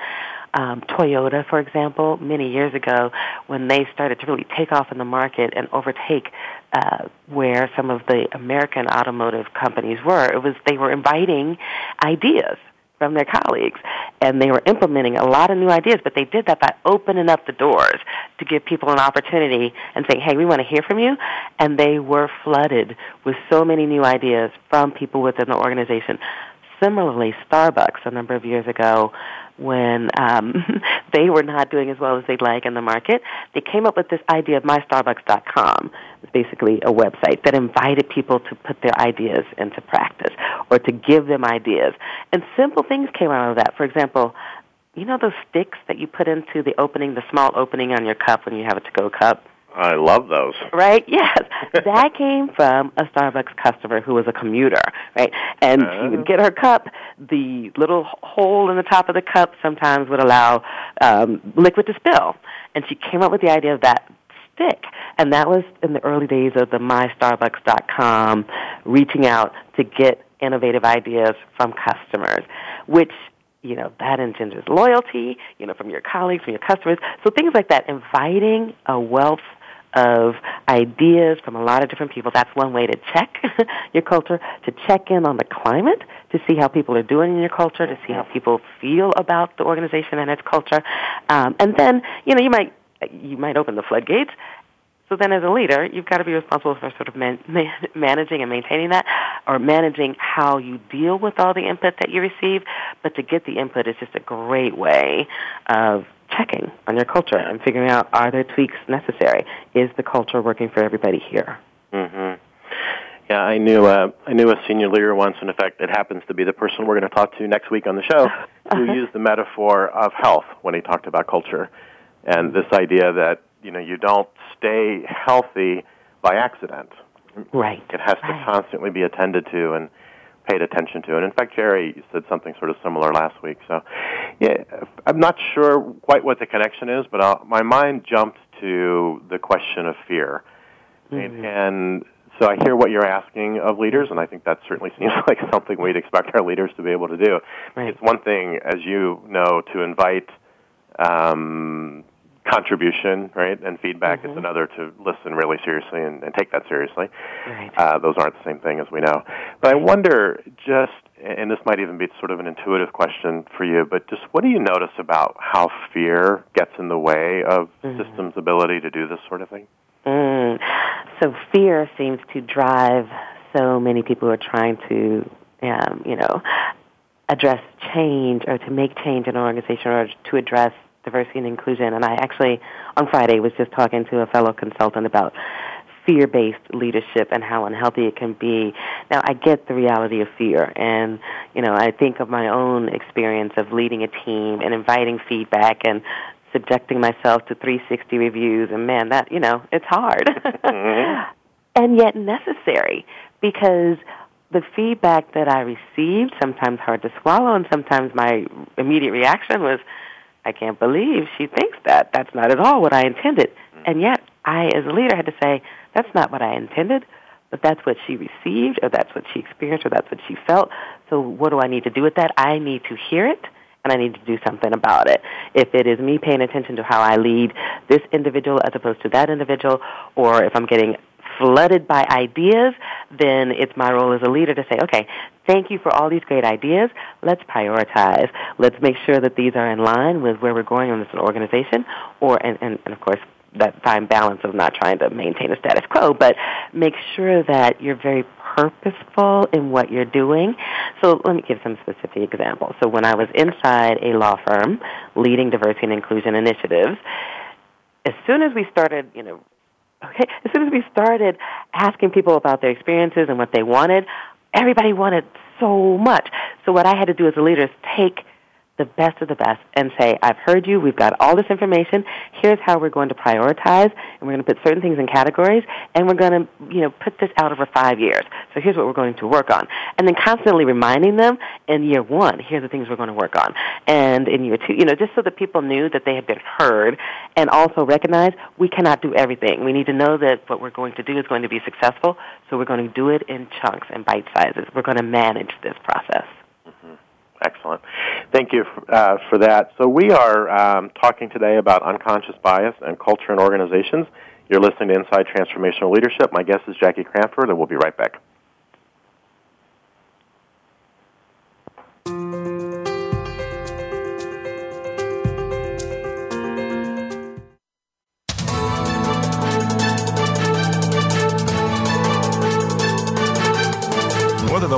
Speaker 3: um, Toyota, for example, many years ago when they started to really take off in the market and overtake uh, where some of the American automotive companies were. It was they were inviting ideas from their colleagues. And they were implementing a lot of new ideas, but they did that by opening up the doors to give people an opportunity and saying, hey, we want to hear from you. And they were flooded with so many new ideas from people within the organization. Similarly, Starbucks a number of years ago when um, they were not doing as well as they'd like in the market, they came up with this idea of mystarbucks.com. It's basically a website that invited people to put their ideas into practice or to give them ideas. And simple things came out of that. For example, you know those sticks that you put into the opening, the small opening on your cup when you have a to-go cup?
Speaker 2: I love those.
Speaker 3: Right? Yes. that came from a Starbucks customer who was a commuter, right? And uh. she would uh-huh. get her cup. The little hole in the top of the cup sometimes would allow um, liquid to spill. And she came up with the idea of that stick. And that was in the early days of the mystarbucks.com reaching out to get innovative ideas from customers, which you know, that engenders loyalty, you know, from your colleagues, from your customers. So things like that, inviting a wealth of ideas from a lot of different people. That's one way to check your culture, to check in on the climate, to see how people are doing in your culture, to see how people feel about the organization and its culture. Um, and then, you know, you might you might open the floodgates so then, as a leader, you've got to be responsible for sort of man- managing and maintaining that, or managing how you deal with all the input that you receive. But to get the input is just a great way of checking on your culture and figuring out are there tweaks necessary? Is the culture working for everybody here?
Speaker 2: Mm-hmm. Yeah, I knew uh, I knew a senior leader once. In fact, it happens to be the person we're going to talk to next week on the show, who used the metaphor of health when he talked about culture, and this idea that you know you don't stay healthy by accident.
Speaker 3: Right.
Speaker 2: It has
Speaker 3: right.
Speaker 2: to constantly be attended to and paid attention to. And in fact, Jerry said something sort of similar last week. So, yeah, I'm not sure quite what the connection is, but I'll, my mind jumped to the question of fear. Mm-hmm. And, and so I hear what you're asking of leaders, and I think that certainly seems like something we'd expect our leaders to be able to do.
Speaker 3: Right.
Speaker 2: It's one thing, as you know, to invite um, contribution, right, and feedback. Mm-hmm. It's another to listen really seriously and, and take that seriously.
Speaker 3: Right.
Speaker 2: Uh, those aren't the same thing, as we know. But I wonder, just, and this might even be sort of an intuitive question for you, but just what do you notice about how fear gets in the way of mm-hmm. systems' ability to do this sort of thing?
Speaker 3: Mm. So fear seems to drive so many people who are trying to, um, you know, address change or to make change in an organization or to address diversity and inclusion. And I actually, on Friday, was just talking to a fellow consultant about fear-based leadership and how unhealthy it can be. Now, I get the reality of fear, and you know, I think of my own experience of leading a team and inviting feedback and subjecting myself to 360 reviews, and man, that you know, it's hard, mm-hmm. and yet necessary because the feedback that I received, sometimes hard to swallow, and sometimes my immediate reaction was, I can't believe she thinks that. That's not at all what I intended. Mm-hmm. And yet, I, as a leader, had to say, that's not what I intended, but that's what she received, or that's what she experienced, or that's what she felt. So, what do I need to do with that? I need to hear it, and I need to do something about it. If it is me paying attention to how I lead this individual as opposed to that individual, or if I'm getting flooded by ideas, then it's my role as a leader to say, okay, thank you for all these great ideas. Let's prioritize. Let's make sure that these are in line with where we're going in this organization, or and, and, and of course that fine balance of not trying to maintain a status quo, but make sure that you're very purposeful in what you're doing. So let me give some specific examples. So when I was inside a law firm leading diversity and inclusion initiatives, as soon as we started, you know, Okay, as soon as we started asking people about their experiences and what they wanted, everybody wanted so much. So what I had to do as a leader is take the best of the best and say, I've heard you, we've got all this information, here's how we're going to prioritize, and we're going to put certain things in categories, and we're going to, you know, put this out over five years. So here's what we're going to work on. And then constantly reminding them in year one, here are the things we're going to work on. And in year two, you know, just so that people knew that they had been heard and also recognize we cannot do everything. We need to know that what we're going to do is going to be successful, so we're going to do it in chunks and bite sizes. We're going to manage this process. Mm-hmm.
Speaker 2: Excellent. Thank you uh, for that. So we are um, talking today about unconscious bias and culture in organizations. You're listening to Inside Transformational Leadership. My guest is Jackie Cranford, and we'll be right back.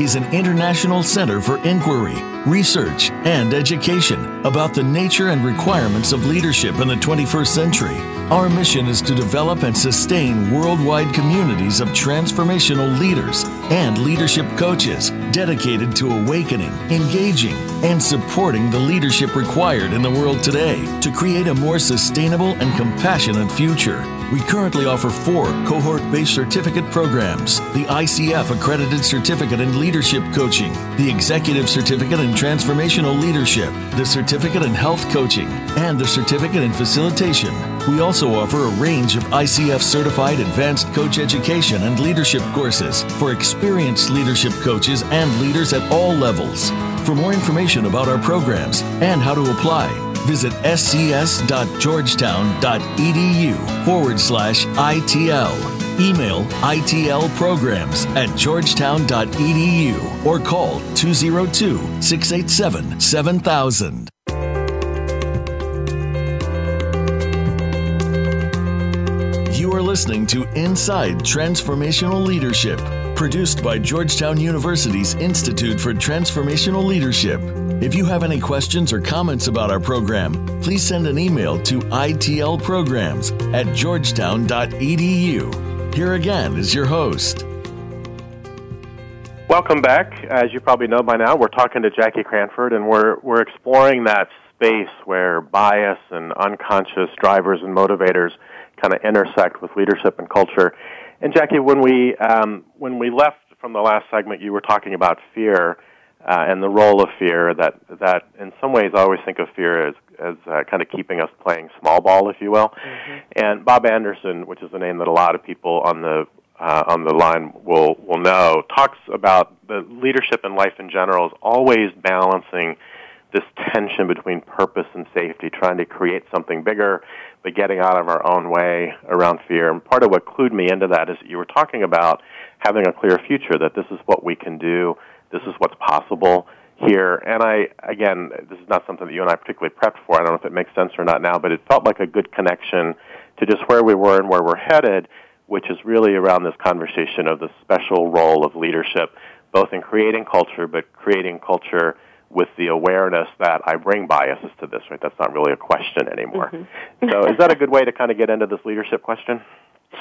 Speaker 1: is an international center for inquiry, research, and education about the nature and requirements of leadership in the 21st century. Our mission is to develop and sustain worldwide communities of transformational leaders and leadership coaches dedicated to awakening, engaging, and supporting the leadership required in the world today to create a more sustainable and compassionate future. We currently offer four cohort based certificate programs the ICF Accredited Certificate in Leadership Coaching, the Executive Certificate in Transformational Leadership, the Certificate in Health Coaching, and the Certificate in Facilitation. We also offer a range of ICF certified advanced coach education and leadership courses for experienced leadership coaches and leaders at all levels. For more information about our programs and how to apply, visit scs.georgetown.edu forward slash ITL. Email itlprograms at georgetown.edu or call 202 687 7000. You are listening to Inside Transformational Leadership, produced by Georgetown University's Institute for Transformational Leadership. If you have any questions or comments about our program, please send an email to itlprograms at georgetown.edu. Here again is your host.
Speaker 2: Welcome back. As you probably know by now, we're talking to Jackie Cranford, and we're, we're exploring that space where bias and unconscious drivers and motivators kind of intersect with leadership and culture. And Jackie, when we, um, when we left from the last segment, you were talking about fear uh, and the role of fear that that in some ways I always think of fear as as uh, kind of keeping us playing small ball, if you will. Mm-hmm. And Bob Anderson, which is a name that a lot of people on the uh, on the line will will know, talks about the leadership in life in general is always balancing this tension between purpose and safety, trying to create something bigger, but getting out of our own way around fear. And part of what clued me into that is that you were talking about having a clear future, that this is what we can do this is what's possible here. And I, again, this is not something that you and I particularly prepped for. I don't know if it makes sense or not now, but it felt like a good connection to just where we were and where we're headed, which is really around this conversation of the special role of leadership, both in creating culture, but creating culture with the awareness that I bring biases to this, right? That's not really a question anymore. Mm-hmm. so is that a good way to kind of get into this leadership question?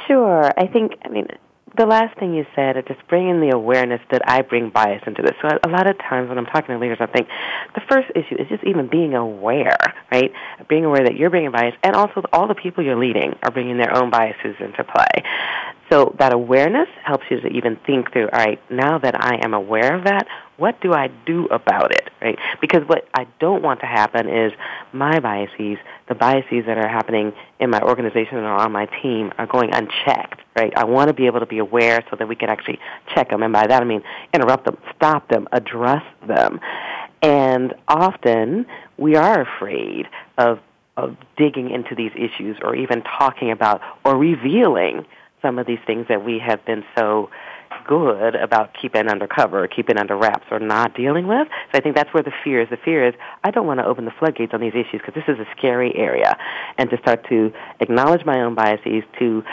Speaker 3: Sure. I think, I mean, the last thing you said, is just bringing the awareness that I bring bias into this. So a lot of times when I'm talking to leaders, I think the first issue is just even being aware, right? Being aware that you're bringing bias, and also all the people you're leading are bringing their own biases into play. So that awareness helps you to even think through, all right, now that I am aware of that, what do I do about it, right? Because what I don't want to happen is my biases, the biases that are happening in my organization or on my team are going unchecked, right? I want to be able to be aware so that we can actually check them. And by that I mean interrupt them, stop them, address them. And often we are afraid of, of digging into these issues or even talking about or revealing some of these things that we have been so good about keeping undercover, keeping under wraps, or not dealing with. So I think that's where the fear is. The fear is I don't want to open the floodgates on these issues because this is a scary area, and to start to acknowledge my own biases, to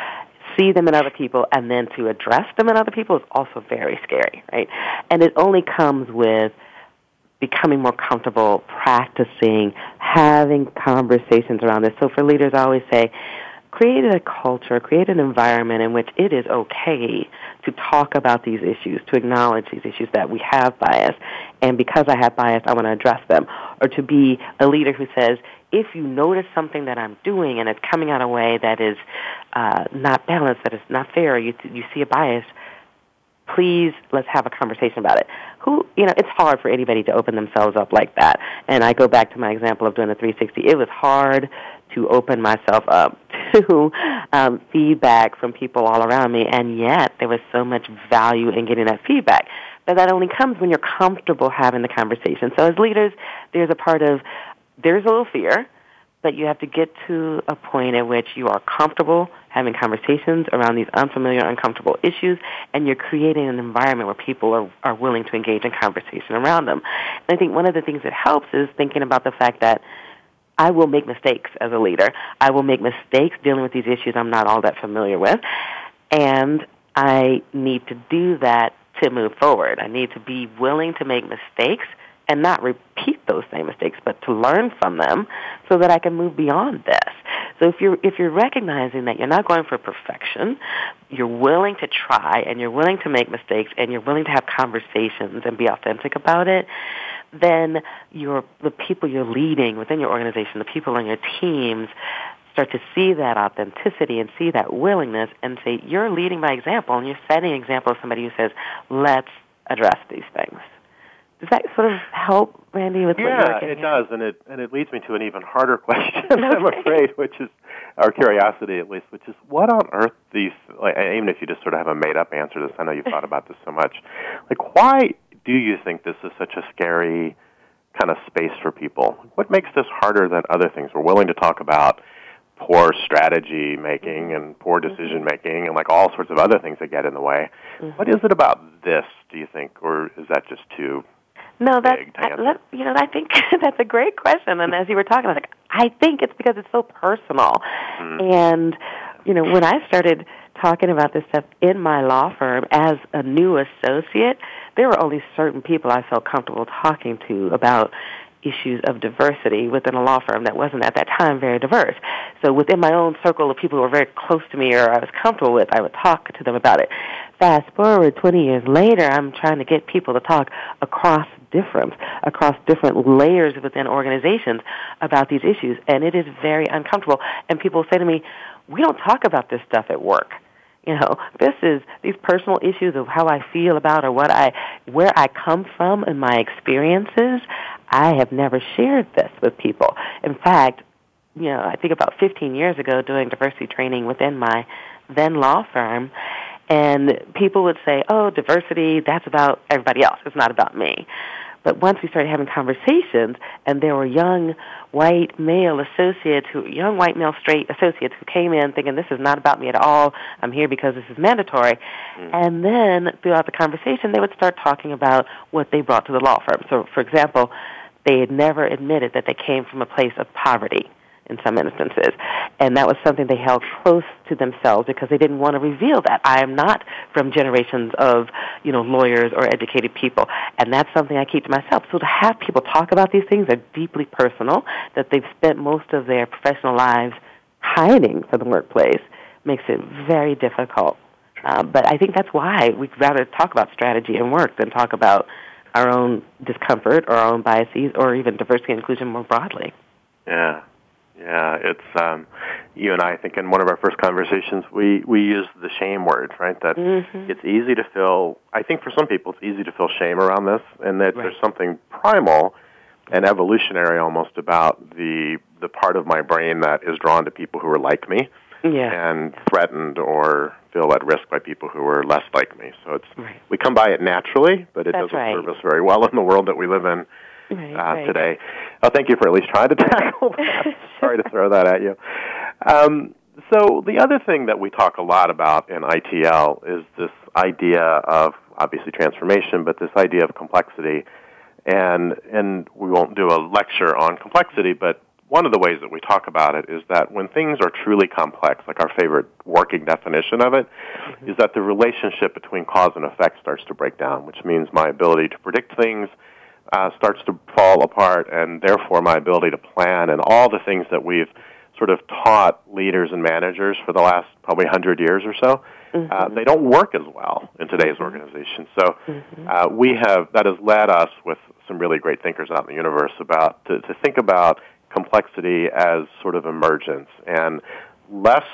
Speaker 3: see them in other people, and then to address them in other people is also very scary, right? And it only comes with becoming more comfortable practicing having conversations around this. So for leaders, I always say, create a culture, create an environment in which it is okay to talk about these issues, to acknowledge these issues that we have bias, and because I have bias, I want to address them. Or to be a leader who says, if you notice something that I'm doing and it's coming out a way that is uh, not balanced, that is not fair, you, you see a bias, please let's have a conversation about it. Who, you know, it's hard for anybody to open themselves up like that. And I go back to my example of doing the 360. It was hard to open myself up to um, feedback from people all around me, and yet there was so much value in getting that feedback. But that only comes when you're comfortable having the conversation. So as leaders, there's a part of there's a little fear, but you have to get to a point at which you are comfortable having conversations around these unfamiliar, uncomfortable issues, and you're creating an environment where people are, are willing to engage in conversation around them. And I think one of the things that helps is thinking about the fact that I will make mistakes as a leader. I will make mistakes dealing with these issues I'm not all that familiar with. And I need to do that to move forward. I need to be willing to make mistakes and not repeat those same mistakes, but to learn from them so that I can move beyond this. So if you're if you're recognizing that you're not going for perfection, you're willing to try and you're willing to make mistakes and you're willing to have conversations and be authentic about it, then your the people you're leading within your organization, the people on your teams start to see that authenticity and see that willingness and say, you're leading by example and you're setting an example of somebody who says, let's address these things. Does that sort of help, Randy, with
Speaker 2: yeah,
Speaker 3: what you're
Speaker 2: it does, and it and it leads me to an even harder question. I'm afraid, which is our curiosity, at least, which is what on earth these? Like, even if you just sort of have a made up answer to this, I know you've thought about this so much. Like, why do you think this is such a scary kind of space for people? What makes this harder than other things? We're willing to talk about poor strategy making and poor mm-hmm. decision making and like all sorts of other things that get in the way. Mm-hmm. What is it about this, do you think, or is that just too
Speaker 3: No, that
Speaker 2: big to
Speaker 3: I, let, you know, I think that's a great question. And as you were talking, I was like, I think it's because it's so personal. Mm-hmm. And you know, when I started talking about this stuff in my law firm as a new associate, there were only certain people I felt comfortable talking to about issues of diversity within a law firm that wasn't at that time very diverse. So within my own circle of people who were very close to me or I was comfortable with, I would talk to them about it. Fast forward 20 years later, I'm trying to get people to talk across difference, across different layers within organizations about these issues, and it is very uncomfortable. And people say to me, we don't talk about this stuff at work. You know, this is these personal issues of how I feel about or what I, where I come from and my experiences. I have never shared this with people. In fact, you know, I think about 15 years ago doing diversity training within my then law firm, and people would say, oh, diversity, that's about everybody else. It's not about me. But once we started having conversations, and there were young white male associates, who young white male straight associates who came in thinking this is not about me at all. I'm here because this is mandatory. Mm. And then throughout the conversation, they would start talking about what they brought to the law firm. So, for example, they had never admitted that they came from a place of poverty in some instances. And that was something they held close to themselves because they didn't want to reveal that. I am not from generations of, you know, lawyers or educated people. And that's something I keep to myself. So to have people talk about these things that are deeply personal, that they've spent most of their professional lives hiding from the workplace makes it very difficult. Uh, but I think that's why we'd rather talk about strategy and work than talk about our own discomfort or our own biases or even diversity and inclusion more broadly.
Speaker 2: Yeah, yeah. It's um, you and I. I think in one of our first conversations, we we used the shame word, right? That
Speaker 3: Mm-hmm.
Speaker 2: it's easy to feel. I think for some people, it's easy to feel shame around this, and that
Speaker 3: Right.
Speaker 2: there's something primal and evolutionary almost about the the part of my brain that is drawn to people who are like me
Speaker 3: Yeah.
Speaker 2: and threatened or feel at risk by people who are less like me. So it's
Speaker 3: Right.
Speaker 2: we come by it naturally, but it
Speaker 3: That's
Speaker 2: doesn't
Speaker 3: right.
Speaker 2: serve us very well in the world that we live in
Speaker 3: Right,
Speaker 2: uh,
Speaker 3: right.
Speaker 2: today. Oh, thank you for at least trying to tackle that. Sorry to throw that at you. Um, so the other thing that we talk a lot about in ITL is this idea of obviously transformation, but this idea of complexity. And and we won't do a lecture on complexity, but one of the ways that we talk about it is that when things are truly complex, like our favorite working definition of it, is that the relationship between cause and effect starts to break down, which means my ability to predict things uh, starts to fall apart, and therefore my ability to plan and all the things that we've sort of taught leaders and managers for the last probably 100 years or so, uh, they don't work as well in today's organization. So uh, we have that has led us with some really great thinkers out in the universe about to, to think about complexity as sort of emergence and less.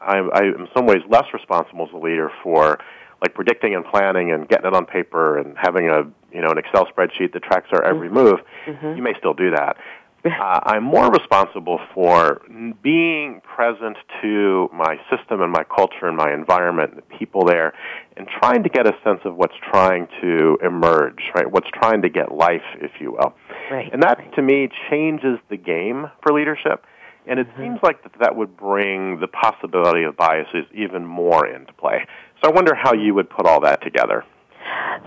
Speaker 2: I, I in some ways less responsible as a leader for like predicting and planning and getting it on paper and having a you know an Excel spreadsheet that tracks our every mm-hmm. move. Mm-hmm. You may still do that. Uh, I'm more responsible for being present to my system and my culture and my environment and the people there and trying to get a sense of what's trying to emerge, right? What's trying to get life, if you will.
Speaker 3: Right.
Speaker 2: And that, to me, changes the game for leadership. And it mm-hmm. seems like that, that would bring the possibility of biases even more into play. So I wonder how you would put all that together.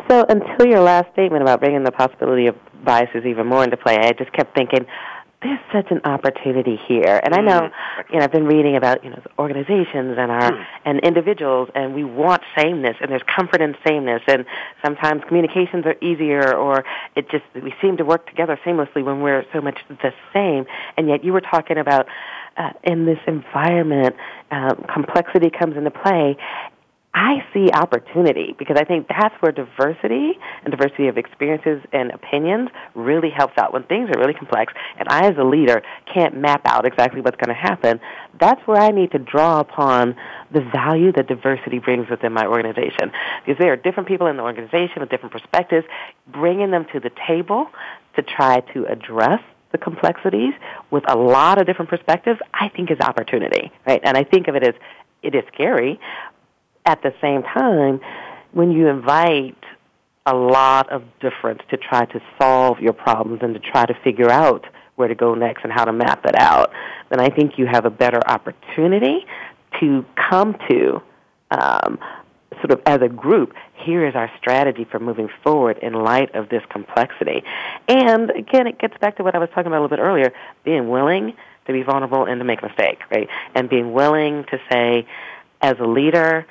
Speaker 3: So until your last statement about bringing the possibility of biases even more into play, I just kept thinking, there's such an opportunity here. And I know,
Speaker 2: Mm-hmm.
Speaker 3: you know, I've been reading about, you know, organizations and our,
Speaker 2: Mm.
Speaker 3: and individuals, and we want sameness, and there's comfort in sameness, and sometimes communications are easier, or it just, we seem to work together seamlessly when we're so much the same. And yet you were talking about, uh, in this environment, uh, complexity comes into play, I see opportunity because I think that's where diversity and diversity of experiences and opinions really helps out when things are really complex and I as a leader can't map out exactly what's going to happen. That's where I need to draw upon the value that diversity brings within my organization because there are different people in the organization with different perspectives, bringing them to the table to try to address the complexities with a lot of different perspectives, I think is opportunity, right? And I think of it as it is scary, at the same time, when you invite a lot of difference to try to solve your problems and to try to figure out where to go next and how to map it out, then I think you have a better opportunity to come to um, sort of as a group, here is our strategy for moving forward in light of this complexity. And again, it gets back to what I was talking about a little bit earlier, being willing to be vulnerable and to make a mistake, right? And being willing to say, as a leader,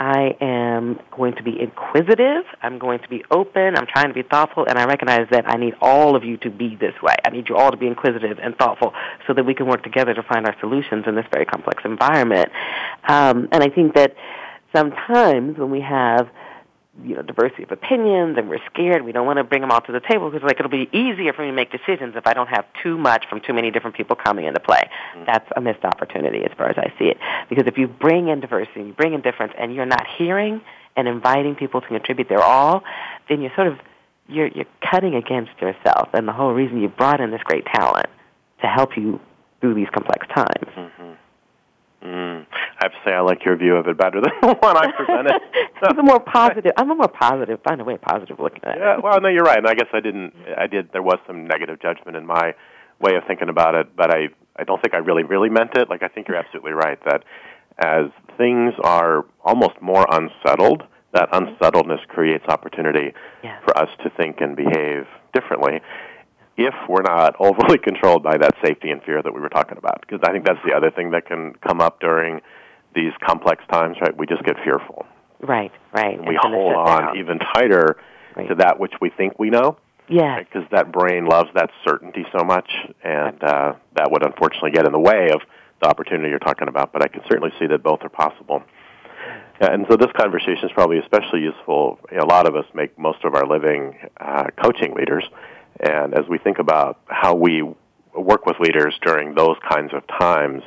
Speaker 3: I am going to be inquisitive. I'm going to be open. I'm trying to be thoughtful, and I recognize that I need all of you to be this way. I need you all to be inquisitive and thoughtful so that we can work together to find our solutions in this very complex environment. Um, and I think that sometimes when we have you know diversity of opinions and we're scared. We don't want to bring them all to the table because like it'll be easier for me to make decisions if i don't have too much from too many different people coming into play. That's a missed opportunity as far as i see it. Because if you bring in diversity you bring in difference and you're not hearing and inviting people to contribute their all then you're sort of you're you're cutting against yourself and the whole reason you brought in this great talent to help you through these complex times.
Speaker 2: Mm. I have to say I like your view of it better than the one I presented.
Speaker 3: it's a more positive i'm a more positive find a way positive looking at it
Speaker 2: yeah, well, no, you're right. And I guess I didn't. I did. There was some negative judgment in my way of thinking about it, but I I don't think I really really meant it. Like I think you're absolutely right that as things are almost more unsettled, that mm-hmm. unsettledness creates opportunity
Speaker 3: Yeah.
Speaker 2: for us to think and behave differently. If we're not overly controlled by that safety and fear that we were talking about, because I think that's the other thing that can come up during these complex times, right? We just get fearful.
Speaker 3: right right
Speaker 2: And we
Speaker 3: And
Speaker 2: hold on even tighter
Speaker 3: Right.
Speaker 2: to that which we think we know
Speaker 3: yeah
Speaker 2: because that brain loves that certainty so much, and uh, that would unfortunately get in the way of the opportunity you're talking about. But I can certainly see that both are possible. And so this conversation is probably especially useful. A lot of us make most of our living uh, coaching leaders, and as we think about how we work with leaders during those kinds of times,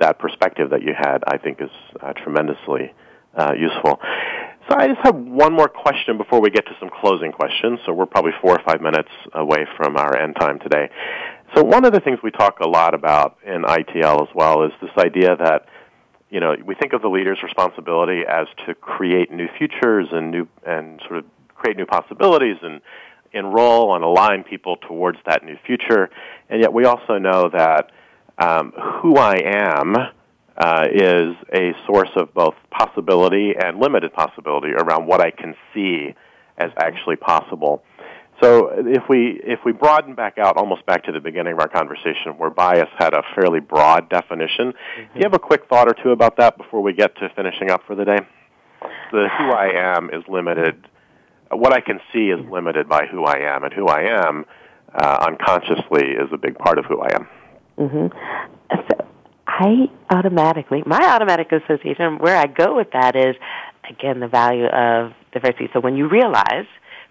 Speaker 2: that perspective that you had, I think, is uh, tremendously uh, useful. So I just have one more question before we get to some closing questions. So we're probably four or five minutes away from our end time today. So one of the things we talk a lot about in ITL as well is this idea that you know we think of the leader's responsibility as to create new futures and new and sort of create new possibilities and enroll and align people towards that new future. And yet we also know that um, who I am uh, is a source of both possibility and limited possibility around what I can see as actually possible. So if we if we broaden back out almost back to the beginning of our conversation where bias had a fairly broad definition, do you have a quick thought or two about that before we get to finishing up for the day? The who I am is limited. What I can see is limited by who I am, and who I am uh, unconsciously is a big part of who I am.
Speaker 3: Mm-hmm. So I automatically, my automatic association, where I go with that is, again, the value of diversity. So when you realize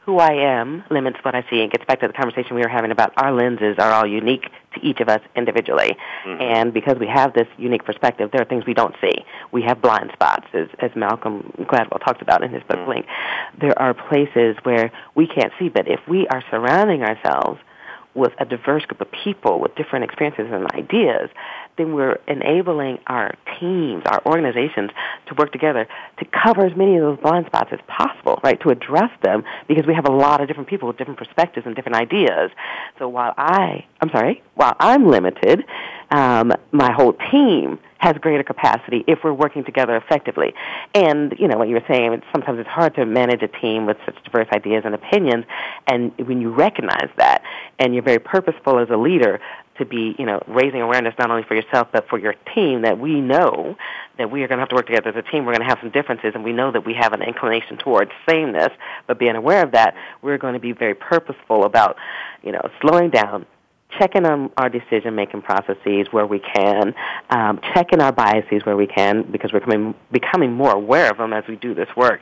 Speaker 3: who I am limits what I see, it gets back to the conversation we were having about our lenses are all unique to each of us individually.
Speaker 2: Mm-hmm.
Speaker 3: And because we have this unique perspective, there are things we don't see. We have blind spots, as, as Malcolm Gladwell talked about in his book,
Speaker 2: Mhm.
Speaker 3: Blink. There are places where we can't see, but if we are surrounding ourselves with a diverse group of people with different experiences and ideas, then we're enabling our teams, our organizations to work together to cover as many of those blind spots as possible, right? To address them because we have a lot of different people with different perspectives and different ideas. So while I, I'm sorry, while I'm limited, um, my whole team has greater capacity if we're working together effectively. And, you know, what you were saying, sometimes it's hard to manage a team with such diverse ideas and opinions. And when you recognize that and you're very purposeful as a leader to be, you know, raising awareness not only for yourself but for your team that we know that we are going to have to work together as a team. We're going to have some differences, and we know that we have an inclination towards sameness. But being aware of that, we're going to be very purposeful about, you know, slowing down, checking on our decision making processes where we can, um, checking our biases where we can because we're becoming, becoming more aware of them as we do this work,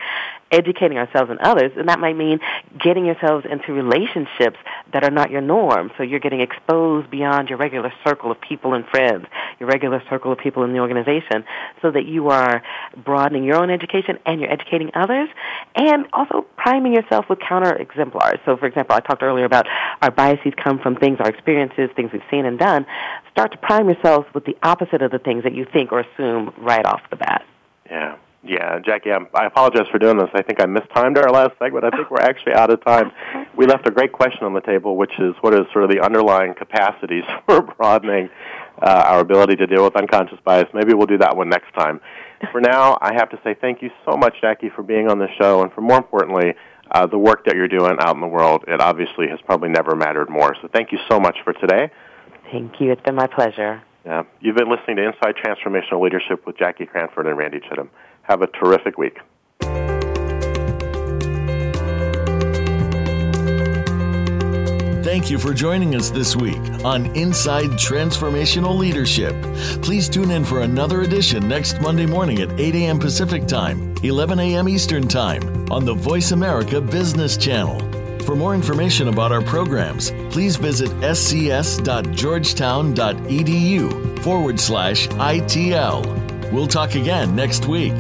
Speaker 3: educating ourselves and others, and that might mean getting yourselves into relationships that are not your norm. So you're getting exposed beyond your regular circle of people and friends, your regular circle of people in the organization, so that you are broadening your own education and you're educating others, and also priming yourself with counter exemplars. So, for example, I talked earlier about our biases come from things, our experiences, things we've seen and done. Start to prime yourselves with the opposite of the things that you think or assume right off the bat.
Speaker 2: Yeah. Yeah, Jackie, I'm, i apologize for doing this. I think I mistimed our last segment. I think we're actually out of time. We left a great question on the table, which is what is sort of the underlying capacities for broadening uh, our ability to deal with unconscious bias. Maybe we'll do that one next time. For now, I have to say thank you so much, Jackie, for being on the show, and for more importantly, uh, the work that you're doing out in the world. It obviously has probably never mattered more. So thank you so much for today.
Speaker 3: Thank you. It's been my pleasure.
Speaker 2: Yeah. You've been listening to Inside Transformational Leadership with Jackie Cranford and Randy Chittum. Have a terrific week.
Speaker 1: Thank you for joining us this week on Inside Transformational Leadership. Please tune in for another edition next Monday morning at 8 a.m. Pacific Time, 11 a.m. Eastern Time on the Voice America Business Channel. For more information about our programs, please visit scs.georgetown.edu forward slash ITL. We'll talk again next week.